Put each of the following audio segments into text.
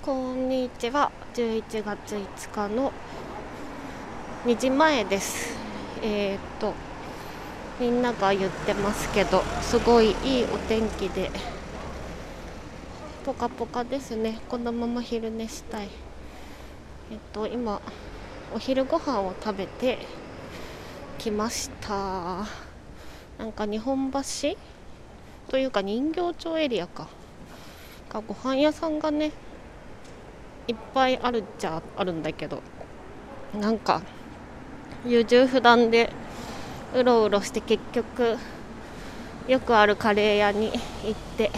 こんにちは。11月5日の2時前です。えー、っとみんなが言ってますけどすごいいいお天気でポカポカですね。このまま昼寝したい。えっと今お昼ご飯を食べてきました。なんか日本橋？というか人形町エリアか。がご飯屋さんがねいっぱいあるっちゃあるんだけどなんか優柔不断でうろうろして結局よくあるカレー屋に行って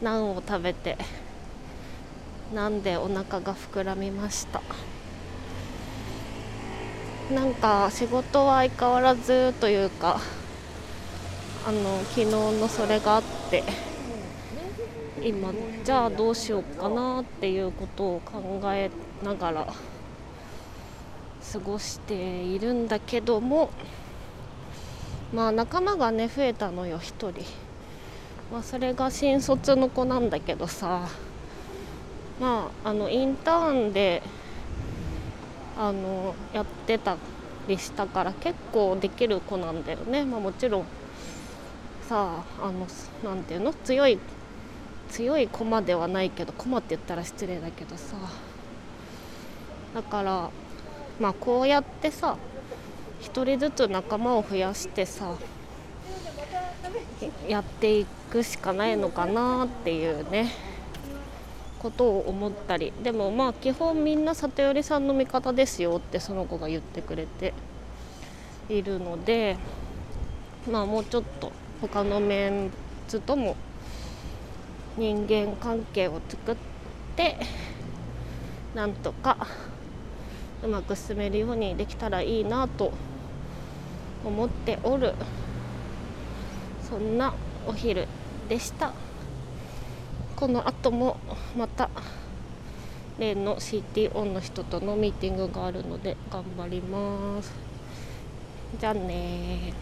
ナンを食べてなんでお腹が膨らみました。なんか仕事は相変わらずというかあの昨日のそれがあって今じゃあどうしようかなっていうことを考えながら過ごしているんだけどもまあ仲間がね増えたのよ1人、まあ、それが新卒の子なんだけどさ。まああのインターンであのやってたりしたから結構できる子なんだよね、まあ、もちろんさああのなんていうの？強い強い駒ではないけど駒って言ったら失礼だけどさ。だからまあこうやってさ1人ずつ仲間を増やしてさやっていくしかないのかなっていうねことを思ったり。でもまあ基本みんな里寄さんの味方ですよってその子が言ってくれているのでまあもうちょっと他のメンツとも人間関係を作ってなんとかうまく進めるようにできたらいいなと思っておる。そんなお昼でした。この後もまた例の CTO の人とのミーティングがあるので頑張ります。じゃあね